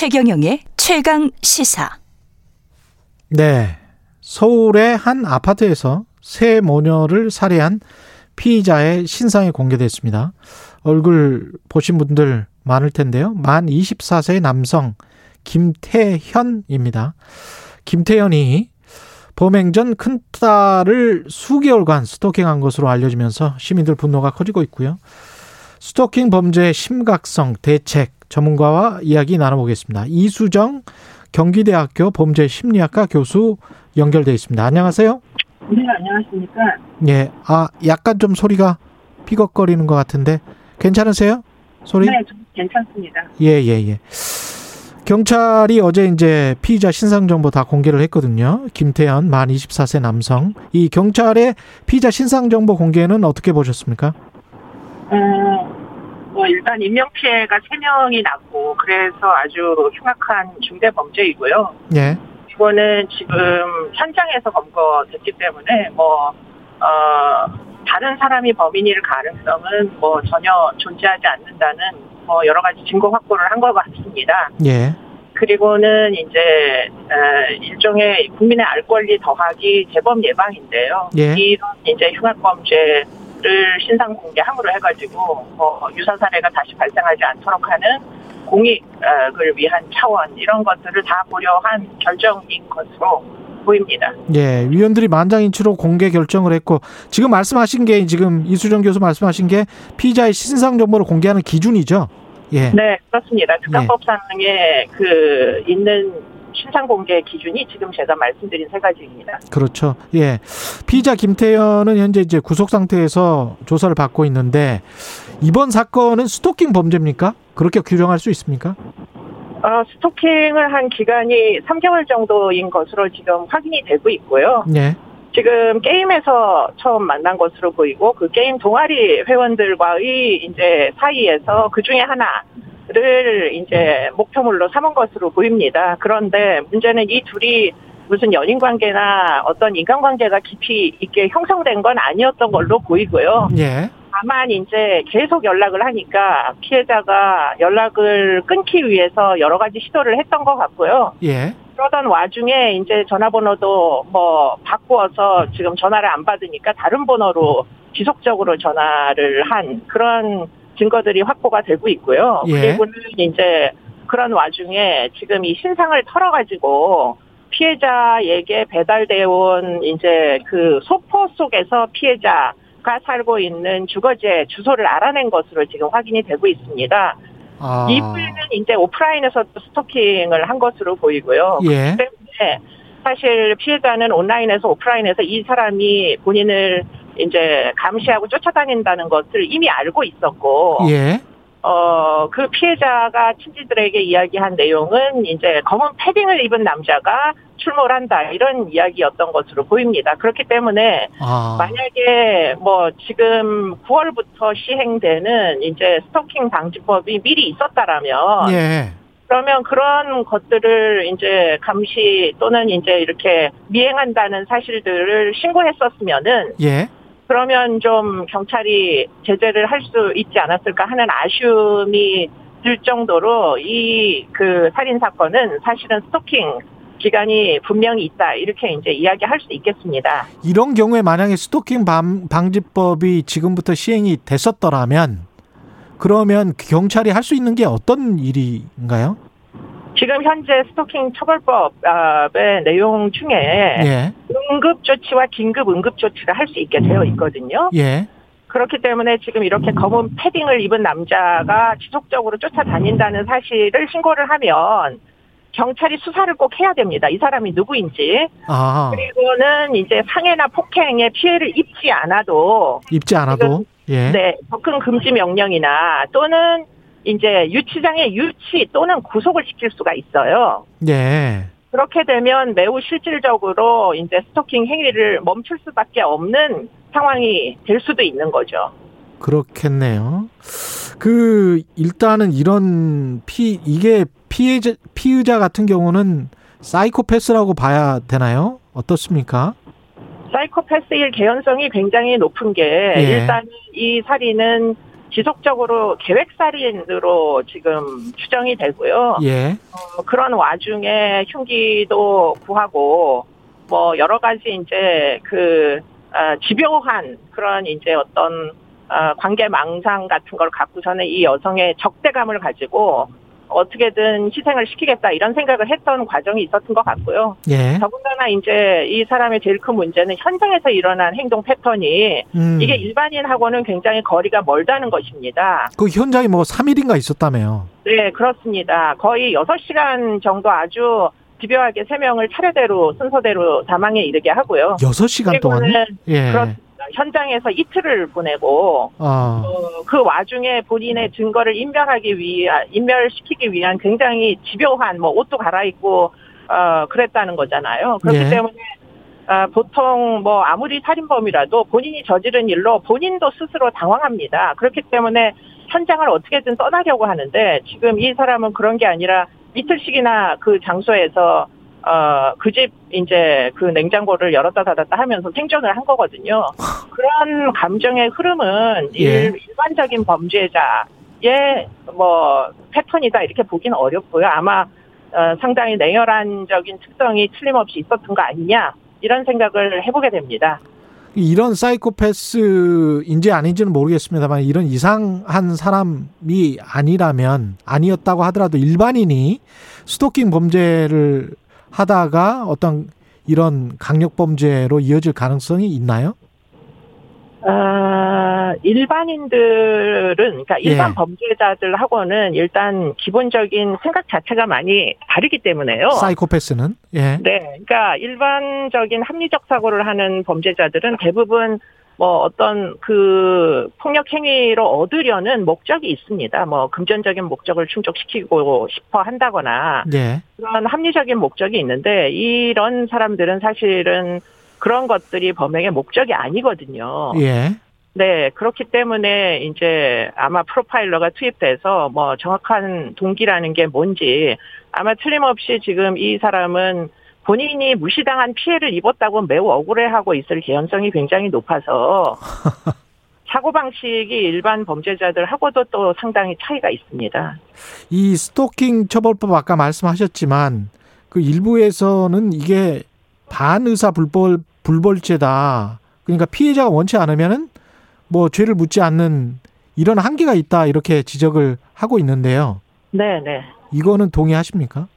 최경영의 최강 시사. 네. 서울의 한 아파트에서 새 모녀를 살해한 피의자의 신상이 공개됐습니다. 얼굴 보신 분들 많을 텐데요. 만 24세 남성 김태현입니다. 김태현이 범행 전 큰 딸을 수개월간 스토킹한 것으로 알려지면서 시민들 분노가 커지고 있고요. 스토킹 범죄의 심각성, 대책 전문가와 이야기 나눠보겠습니다. 이수정 경기대학교 범죄심리학과 교수 연결돼 있습니다. 안녕하세요. 네, 안녕하십니까. 예, 아 약간 좀 소리가 삐걱거리는 것 같은데 괜찮으세요? 소리? 네, 좀 괜찮습니다. 예, 예, 예. 경찰이 어제 이제 피의자 신상 정보 다 공개를 했거든요. 김태현 만 24세 남성. 이 경찰의 피의자 신상 정보 공개는 어떻게 보셨습니까? 어, 뭐 일단 인명 피해가 3명이 났고 그래서 아주 흉악한 중대 범죄이고요. 예. 이거는 지금 현장에서 검거됐기 때문에 뭐 어, 다른 사람이 범인일 가능성은 뭐 전혀 존재하지 않는다는 뭐 여러 가지 증거 확보를 한 것 같습니다. 예. 그리고는 이제 어, 일종의 국민의 알 권리 더하기 재범 예방인데요. 예. 이런 이제 흉악 범죄 를 신상 공개함으로 해가지고 뭐 유사 사례가 다시 발생하지 않도록 하는 공익을 위한 차원 이런 것들을 다 고려한 결정인 것으로 보입니다. 예, 위원들이 만장일치로 공개 결정을 했고 지금 말씀하신 게 지금 이수정 교수 말씀하신 게 피의자의 신상 정보를 공개하는 기준이죠. 예. 네, 그렇습니다. 특가법상에 그 있는 신상 공개 기준이 지금 제가 말씀드린 세 가지입니다. 그렇죠. 예. 피의자 김태현은 현재 이제 구속 상태에서 조사를 받고 있는데 이번 사건은 스토킹 범죄입니까? 그렇게 규정할 수 있습니까? 어, 스토킹을 한 기간이 3개월 정도인 것으로 지금 확인이 되고 있고요. 예. 지금 게임에서 처음 만난 것으로 보이고 그 게임 동아리 회원들과의 이제 사이에서 그 중에 하나 를 이제 목표물로 삼은 것으로 보입니다. 그런데 문제는 이 둘이 무슨 연인 관계나 어떤 인간 관계가 깊이 있게 형성된 건 아니었던 걸로 보이고요. 예. 다만 이제 계속 연락을 하니까 피해자가 연락을 끊기 위해서 여러 가지 시도를 했던 것 같고요. 예. 그러던 와중에 이제 전화번호도 뭐 바꾸어서 지금 전화를 안 받으니까 다른 번호로 지속적으로 전화를 한 그런 증거들이 확보가 되고 있고요. 예. 그리고는 이제 그런 와중에 지금 이 신상을 털어가지고 피해자에게 배달되어 온 이제 그 소포 속에서 피해자가 살고 있는 주거지의 주소를 알아낸 것으로 지금 확인이 되고 있습니다. 아. 이후에는 이제 오프라인에서 도 스토킹을 한 것으로 보이고요. 예. 그렇기 때문에 사실 피해자는 온라인에서 오프라인에서 이 사람이 본인을 이제 감시하고 쫓아다닌다는 것을 이미 알고 있었고, 예. 어, 그 피해자가 친지들에게 이야기한 내용은 이제 검은 패딩을 입은 남자가 출몰 한다, 이런 이야기였던 것으로 보입니다. 그렇기 때문에 아. 만약에 뭐 지금 9월부터 시행되는 이제 스토킹 방지법이 미리 있었다라면 예. 그러면 그런 것들을 이제 감시 또는 이제 이렇게 미행한다는 사실들을 신고했었으면은 예. 그러면 좀 경찰이 제재를 할 수 있지 않았을까 하는 아쉬움이 들 정도로 이 그 살인 사건은 사실은 스토킹 기간이 분명히 있다 이렇게 이제 이야기할 수 있겠습니다. 이런 경우에 만약에 스토킹 방- 방지법이 지금부터 시행이 됐었더라면 그러면 경찰이 할 수 있는 게 어떤 일인가요? 지금 현재 스토킹 처벌법의 내용 중에 예. 응급 조치와 긴급 응급 조치를 할 수 있게 되어 있거든요. 예. 그렇기 때문에 지금 이렇게 검은 패딩을 입은 남자가 지속적으로 쫓아다닌다는 사실을 신고를 하면 경찰이 수사를 꼭 해야 됩니다. 이 사람이 누구인지. 아. 그리고는 이제 상해나 폭행에 피해를 입지 않아도 입지 않아도 예. 네, 접근 금지 명령이나 또는 이제 유치장의 유치 또는 구속을 시킬 수가 있어요. 예. 그렇게 되면 매우 실질적으로 이제 스토킹 행위를 멈출 수밖에 없는 상황이 될 수도 있는 거죠. 그렇겠네요. 그 일단은 이런 피 이게 피해자 피의자 같은 경우는 사이코패스라고 봐야 되나요? 어떻습니까? 사이코패스일 개연성이 굉장히 높은 게 예. 일단 이 살인은 지속적으로 계획살인으로 지금 추정이 되고요. 예. 어, 그런 와중에 흉기도 구하고 뭐 여러 가지 이제 그 어, 집요한 그런 이제 어떤 어, 관계 망상 같은 걸 갖고서는 이 여성의 적대감을 가지고 어떻게든 희생을 시키겠다 이런 생각을 했던 과정이 있었던 것 같고요. 예. 더군다나 이제 이 사람의 제일 큰 문제는 현장에서 일어난 행동 패턴이 음. 이게 일반인하고는 굉장히 거리가 멀다는 것입니다. 그 현장에 뭐 3일인가 있었다며요. 네, 그렇습니다. 거의 6시간 정도 아주 집요하게 세 명을 차례대로 순서대로 사망에 이르게 하고요. 6시간 동안. 예. 그렇습니다. 현장에서 이틀을 보내고 아. 어, 그 와중에 본인의 증거를 인멸하기 위한 인멸시키기 위한 굉장히 집요한 뭐 옷도 갈아입고 어 그랬다는 거잖아요. 그렇기 예. 때문에 아, 보통 뭐 아무리 살인범이라도 본인이 저지른 일로 본인도 스스로 당황합니다. 그렇기 때문에 현장을 어떻게든 떠나려고 하는데 지금 이 사람은 그런 게 아니라 이틀씩이나 그 장소에서 어, 그 집 이제 그 냉장고를 열었다 닫았다 하면서 생존을 한 거거든요. 그런 감정의 흐름은 예. 일, 일반적인 범죄자의 뭐 패턴이다 이렇게 보기는 어렵고요. 아마 어, 상당히 냉혈한적인 특성이 틀림없이 있었던 거 아니냐 이런 생각을 해보게 됩니다. 이런 사이코패스인지 아닌지는 모르겠습니다만 이런 이상한 사람이 아니라면 아니었다고 하더라도 일반인이 스토킹 범죄를 하다가 어떤 이런 강력 범죄로 이어질 가능성이 있나요? 어, 일반인들은, 그러니까 일반 예. 범죄자들하고는 일단 기본적인 생각 자체가 많이 다르기 때문에요. 사이코패스는 예. 네, 그러니까 일반적인 합리적 사고를 하는 범죄자들은 대부분 뭐 어떤 그 폭력 행위로 얻으려는 목적이 있습니다. 뭐 금전적인 목적을 충족시키고 싶어 한다거나 예. 그런 합리적인 목적이 있는데 이런 사람들은 사실은 그런 것들이 범행의 목적이 아니거든요. 예. 네, 그렇기 때문에 이제 아마 프로파일러가 투입돼서 뭐 정확한 동기라는 게 뭔지 아마 틀림없이 지금 이 사람은 본인이 무시당한 피해를 입었다고 매우 억울해하고 있을 개연성이 굉장히 높아서 사고방식이 일반 범죄자들하고도 또 상당히 차이가 있습니다. 이 스토킹 처벌법 아까 말씀하셨지만 그 일부에서는 이게 반의사 불벌 불벌죄다. 그러니까 피해자가 원치 않으면은 뭐 죄를 묻지 않는 이런 한계가 있다 이렇게 지적을 하고 있는데요. 네, 네. 이거는 동의하십니까?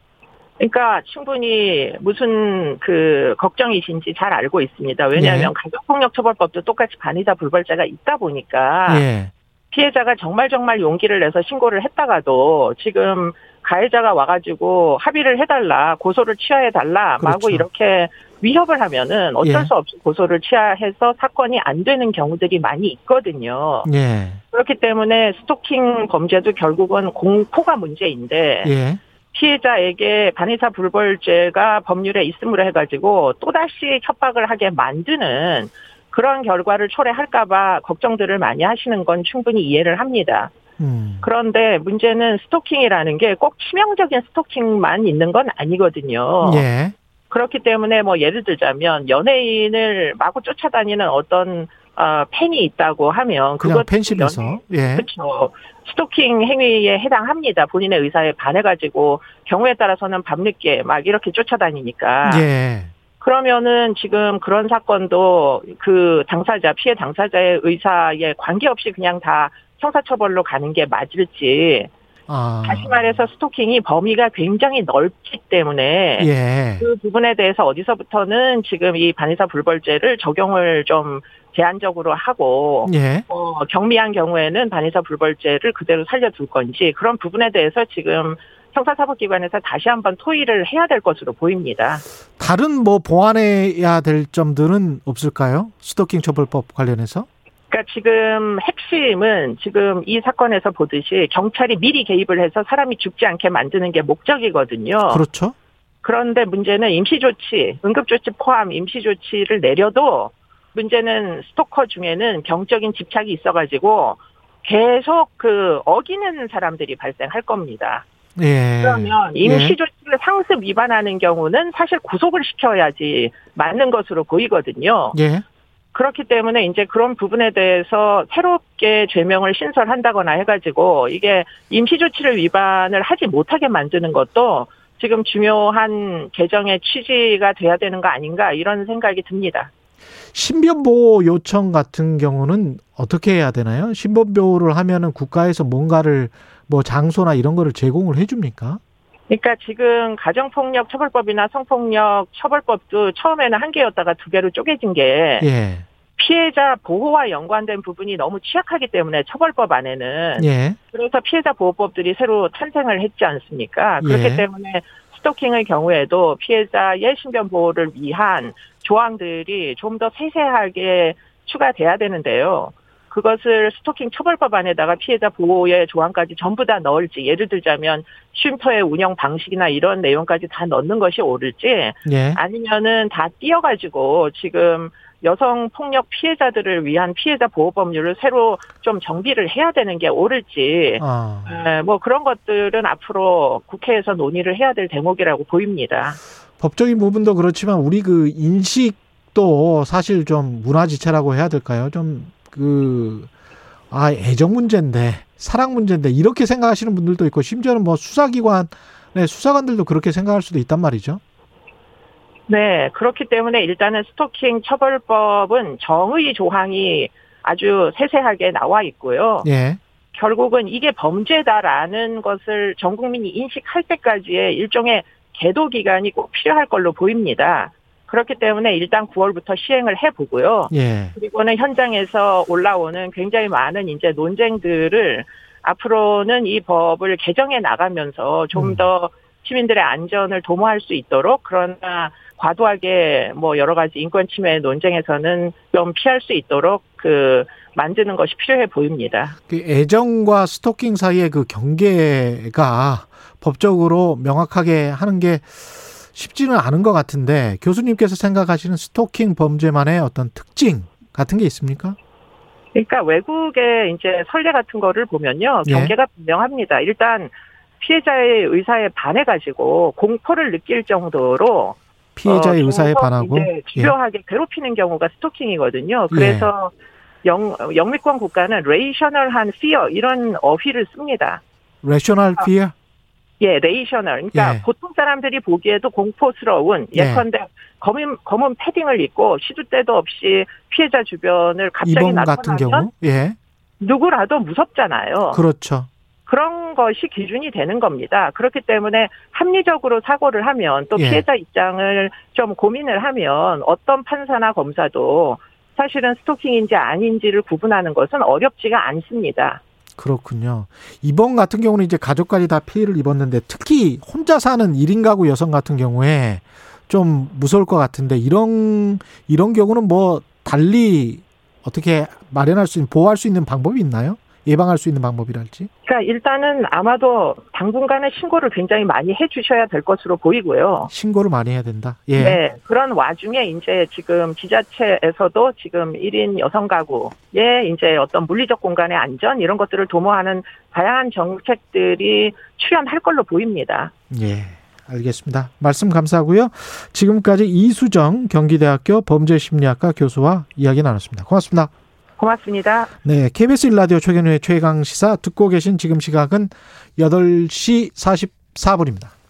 그러니까 충분히 무슨 그 걱정이신지 잘 알고 있습니다. 왜냐하면 예. 가족폭력처벌법도 똑같이 반의사 불벌죄가 있다 보니까 예. 피해자가 정말 정말 용기를 내서 신고를 했다가도 지금 가해자가 와가지고 합의를 해달라, 고소를 취하해달라, 마구 그렇죠. 이렇게 위협을 하면은 어쩔 예. 수 없이 고소를 취하해서 사건이 안 되는 경우들이 많이 있거든요. 예. 그렇기 때문에 스토킹 범죄도 결국은 공포가 문제인데 예. 피해자에게 반의사 불벌죄가 법률에 있음으로 해가지고 또다시 협박을 하게 만드는 그런 결과를 초래할까봐 걱정들을 많이 하시는 건 충분히 이해를 합니다. 음. 그런데 문제는 스토킹이라는 게 꼭 치명적인 스토킹만 있는 건 아니거든요. 예. 그렇기 때문에 뭐 예를 들자면 연예인을 마구 쫓아다니는 어떤 어, 팬이 있다고 하면 그냥 팬심에서 예. 그렇죠. 스토킹 행위에 해당합니다. 본인의 의사에 반해가지고 경우에 따라서는 밤늦게 막 이렇게 쫓아다니니까. 예. 그러면은 지금 그런 사건도 그 당사자 피해 당사자의 의사에 관계없이 그냥 다 형사처벌로 가는 게 맞을지. 아. 다시 말해서 스토킹이 범위가 굉장히 넓기 때문에 예. 그 부분에 대해서 어디서부터는 지금 이 반의사 불벌죄를 적용을 좀 제한적으로 하고 예. 어, 경미한 경우에는 반의사 불벌죄를 그대로 살려둘 건지 그런 부분에 대해서 지금 형사사법기관에서 다시 한번 토의를 해야 될 것으로 보입니다. 다른 뭐 보완해야 될 점들은 없을까요? 스토킹 처벌법 관련해서? 그러니까 지금 핵심은 지금 이 사건에서 보듯이 경찰이 미리 개입을 해서 사람이 죽지 않게 만드는 게 목적이거든요. 그렇죠. 그런데 문제는 임시조치, 응급조치 포함 임시조치를 내려도 문제는 스토커 중에는 경적인 집착이 있어가지고 계속 그 어기는 사람들이 발생할 겁니다. 예. 그러면 임시 조치를 상습 위반하는 경우는 사실 구속을 시켜야지 맞는 것으로 보이거든요. 예. 그렇기 때문에 이제 그런 부분에 대해서 새롭게 죄명을 신설한다거나 해가지고 이게 임시 조치를 위반을 하지 못하게 만드는 것도 지금 중요한 개정의 취지가 돼야 되는 거 아닌가 이런 생각이 듭니다. 신변보호 요청 같은 경우는 어떻게 해야 되나요? 신변보호를 하면은 국가에서 뭔가를 뭐 장소나 이런 거를 제공을 해줍니까? 그러니까 지금 가정폭력 처벌법이나 성폭력 처벌법도 처음에는 한 개였다가 두 개로 쪼개진 게 예. 피해자 보호와 연관된 부분이 너무 취약하기 때문에 처벌법 안에는 예. 그래서 피해자 보호법들이 새로 탄생을 했지 않습니까? 그렇기 예. 때문에 스토킹의 경우에도 피해자의 신변 보호를 위한 조항들이 좀 더 세세하게 추가돼야 되는데요. 그것을 스토킹 처벌법 안에다가 피해자 보호의 조항까지 전부 다 넣을지 예를 들자면 쉼터의 운영 방식이나 이런 내용까지 다 넣는 것이 옳을지 예. 아니면은 다 띄어가지고 지금 여성 폭력 피해자들을 위한 피해자 보호 법률을 새로 좀 정비를 해야 되는 게 옳을지 아. 에, 뭐 그런 것들은 앞으로 국회에서 논의를 해야 될 대목이라고 보입니다. 법적인 부분도 그렇지만 우리 그 인식도 사실 좀 문화지체라고 해야 될까요? 좀 그, 아, 애정 문제인데, 사랑 문제인데, 이렇게 생각하시는 분들도 있고, 심지어는 뭐 수사기관, 네, 수사관들도 그렇게 생각할 수도 있단 말이죠. 네, 그렇기 때문에 일단은 스토킹 처벌법은 정의 조항이 아주 세세하게 나와 있고요. 예. 결국은 이게 범죄다라는 것을 전 국민이 인식할 때까지의 일종의 계도 기간이 꼭 필요할 걸로 보입니다. 그렇기 때문에 일단 9월부터 시행을 해보고요. 예. 그리고는 현장에서 올라오는 굉장히 많은 이제 논쟁들을 앞으로는 이 법을 개정해 나가면서 음. 좀더 시민들의 안전을 도모할 수 있도록 그러나 과도하게 뭐 여러 가지 인권 침해 논쟁에서는 좀 피할 수 있도록 그 만드는 것이 필요해 보입니다. 그 애정과 스토킹 사이의 그 경계가 법적으로 명확하게 하는 게 쉽지는 않은 것 같은데 교수님께서 생각하시는 스토킹 범죄만의 어떤 특징 같은 게 있습니까? 그러니까 외국의 이제 선례 같은 거를 보면요. 예. 경계가 분명합니다. 일단 피해자의 의사에 반해 가지고 공포를 느낄 정도로 피해자의 어, 의사에 반하고 이제 집요하게 괴롭히는 경우가 스토킹이거든요. 그래서 영, 영미권 국가는 rational한 fear 이런 어휘를 씁니다. rational fear 예, rational. 그러니까 예. 보통 사람들이 보기에도 공포스러운 예. 예컨대 검은 검은 패딩을 입고 시도 때도 없이 피해자 주변을 갑자기 이번 같은 나타나면 경우 예 누구라도 무섭잖아요. 그렇죠 그런 것이 기준이 되는 겁니다. 그렇기 때문에 합리적으로 사고를 하면 또 예. 피해자 입장을 좀 고민을 하면 어떤 판사나 검사도 사실은 스토킹인지 아닌지를 구분하는 것은 어렵지가 않습니다. 그렇군요 이번 같은 경우는 이제 가족까지 다 피해를 입었는데 특히 혼자 사는 1인 가구 여성 같은 경우에 좀 무서울 것 같은데 이런 이런 경우는 뭐 달리 어떻게 마련할 수 있는 보호할 수 있는 방법이 있나요? 예방할 수 있는 방법이랄지 그러니까 일단은 아마도 당분간은 신고를 굉장히 많이 해 주셔야 될 것으로 보이고요. 신고를 많이 해야 된다. 예. 네. 그런 와중에 이제 지금 지자체에서도 지금 1인 여성 가구의 이제 어떤 물리적 공간의 안전 이런 것들을 도모하는 다양한 정책들이 출연할 걸로 보입니다. 예. 알겠습니다. 말씀 감사하고요. 지금까지 이수정 경기대학교 범죄심리학과 교수와 이야기 나눴습니다. 고맙습니다. 고맙습니다. 네, KBS 일라디오 최경영의 최강 시사 듣고 계신 지금 시각은 8시 44분입니다.